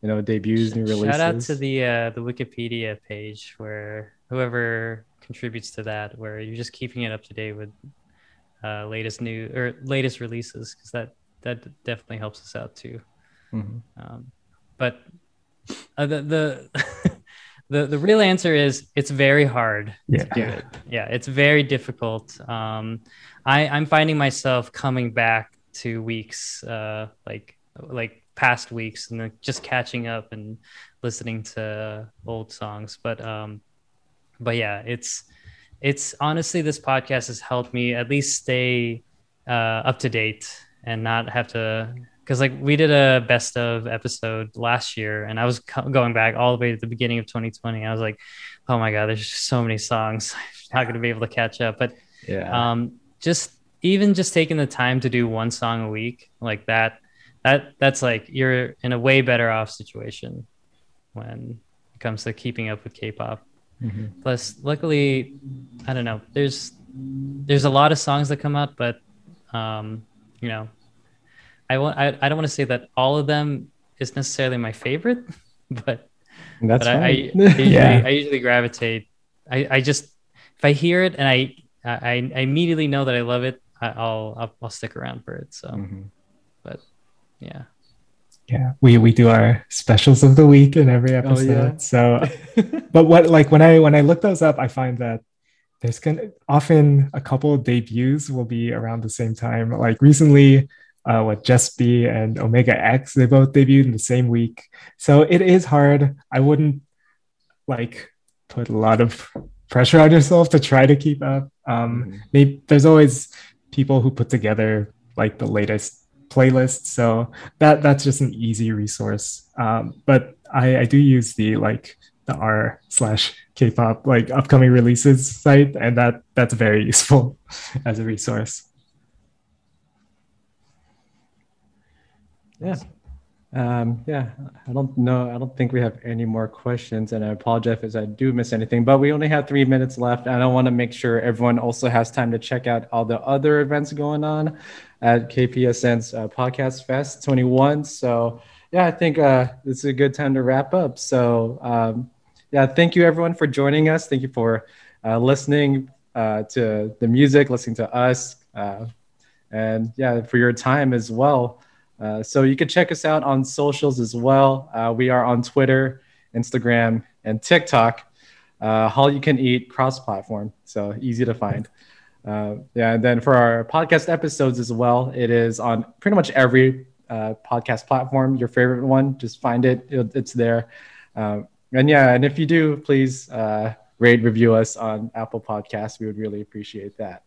you know, debuts, new releases. Shout out to the uh, the Wikipedia page where whoever contributes to that, where you're just keeping it up to date with uh, latest new or latest releases, because that that definitely helps us out too. Mhm. Um, but uh, the the the the real answer is it's very hard. Yeah. to do it. yeah, it's very difficult. Um, I I'm finding myself coming back to weeks uh, like like past weeks and then just catching up and listening to old songs. But um, but yeah, it's it's honestly this podcast has helped me at least stay uh, up to date and not have to because like we did a best of episode last year and i was co- going back all the way to the beginning of 2020 i was like oh my god there's just so many songs i'm not going to be able to catch up but Yeah. um just even just taking the time to do one song a week like that that that's like you're in a way better off situation when it comes to keeping up with k-pop Mhm. plus luckily i don't know there's there's a lot of songs that come out but um you know i want I, I don't want to say that all of them is necessarily my favorite but That's but I, I, I usually, Yeah. I usually gravitate. I, I just if I hear it and I, I I immediately know that I love it, I, I'll, I'll I'll stick around for it. So Mhm. yeah, yeah we we do our specials of the week in every episode yeah. so but what like when i when i look those up i find that there's gonna often a couple of debuts will be around the same time. Like recently, uh, what Just B and Omega X, they both debuted in the same week. So it is hard. I wouldn't like put a lot of pressure on yourself to try to keep up. Um, Mhm. maybe there's always people who put together like the latest playlist, so that that's just an easy resource. Um, but I, I do use the like the r slash K-pop like upcoming releases site, and that that's very useful as a resource. Yeah. Um, yeah, I don't know. I don't think we have any more questions, and I apologize if I do miss anything. But we only have three minutes left, and I want to make sure everyone also has time to check out all the other events going on at KPSN's uh, Podcast Fest 21. So, yeah, I think uh, this is a good time to wrap up. So, um, yeah, thank you everyone for joining us. Thank you for uh, listening uh, to the music, listening to us, uh, and yeah, for your time as well. Uh, so you can check us out on socials as well. Uh, we are on Twitter, Instagram, and TikTok. Uh, all you can eat cross-platform, so easy to find. Uh, yeah, and then for our podcast episodes as well, it is on pretty much every podcast platform. Your favorite one, just find it; it it's there. And yeah, and if you do, please uh, rate, review us on Apple Podcasts. We would really appreciate that.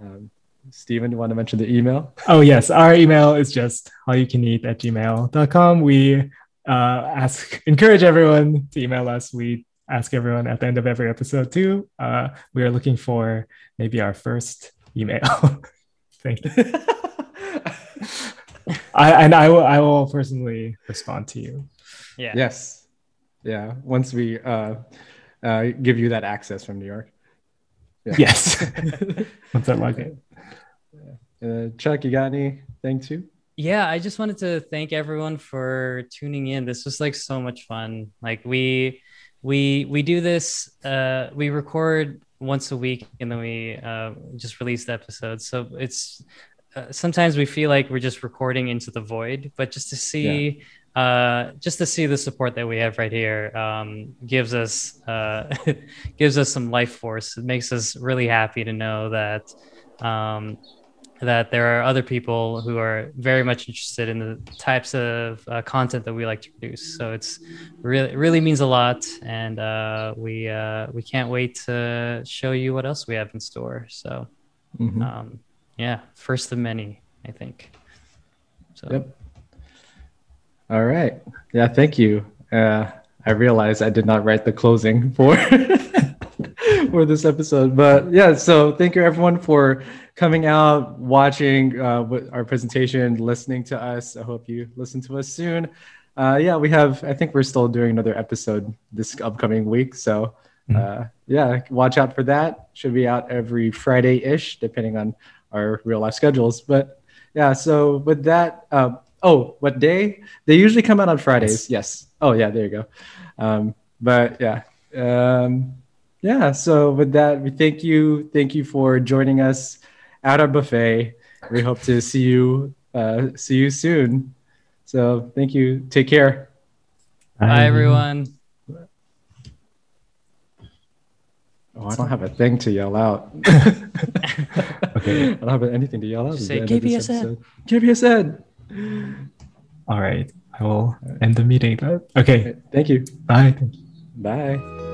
Um, do you want to mention the email? Oh yes, our email is just all you can eat at gmail.com. We uh, ask encourage everyone to email us. We ask everyone at the end of every episode too. Uh, we are looking for maybe our first email. Thank you. I and I will I will personally respond to you. Yeah. Yes. Yeah. Once we uh, uh, give you that access from New York. Yeah. Yes. What's that like? Uh, Chuck, you got any? anything too? yeah i just wanted to thank everyone for tuning in this was like so much fun like we we we do this uh we record once a week and then we uh just release the episodes so it's uh, sometimes we feel like we're just recording into the void but just to see uh just to see the support that we have right here um gives us uh gives us some life force it makes us really happy to know that um that there are other people who are very much interested in the types of uh, content that we like to produce. So it's really it really means a lot, and uh, we uh, we can't wait to show you what else we have in store. So Mhm. um, yeah, first of many, I think. So Yep. All right. Yeah. Thank you. Uh, I realized I did not write the closing for for this episode, but yeah. So thank you everyone for coming out, watching uh, our presentation, listening to us. I hope you listen to us soon. Uh, yeah, we have. I think we're still doing another episode this upcoming week. So uh, yeah, watch out for that. Should be out every Friday ish, depending on our real life schedules. But yeah, so with that, uh, oh, what day? They usually come out on Fridays. Yes. Oh, yeah, there you go. Um, but yeah, um, yeah. So with that, we thank you, thank you for joining us at our buffet. We hope to see you, uh, see you soon. So thank you. Take care. bye everyone. Oh, I don't have a thing to yell out. Okay. I don't have anything to yell out. Just at the say end of this KPSN. episode. KPSN. All right. I will end the meeting. Okay. Thank you. Bye. Bye.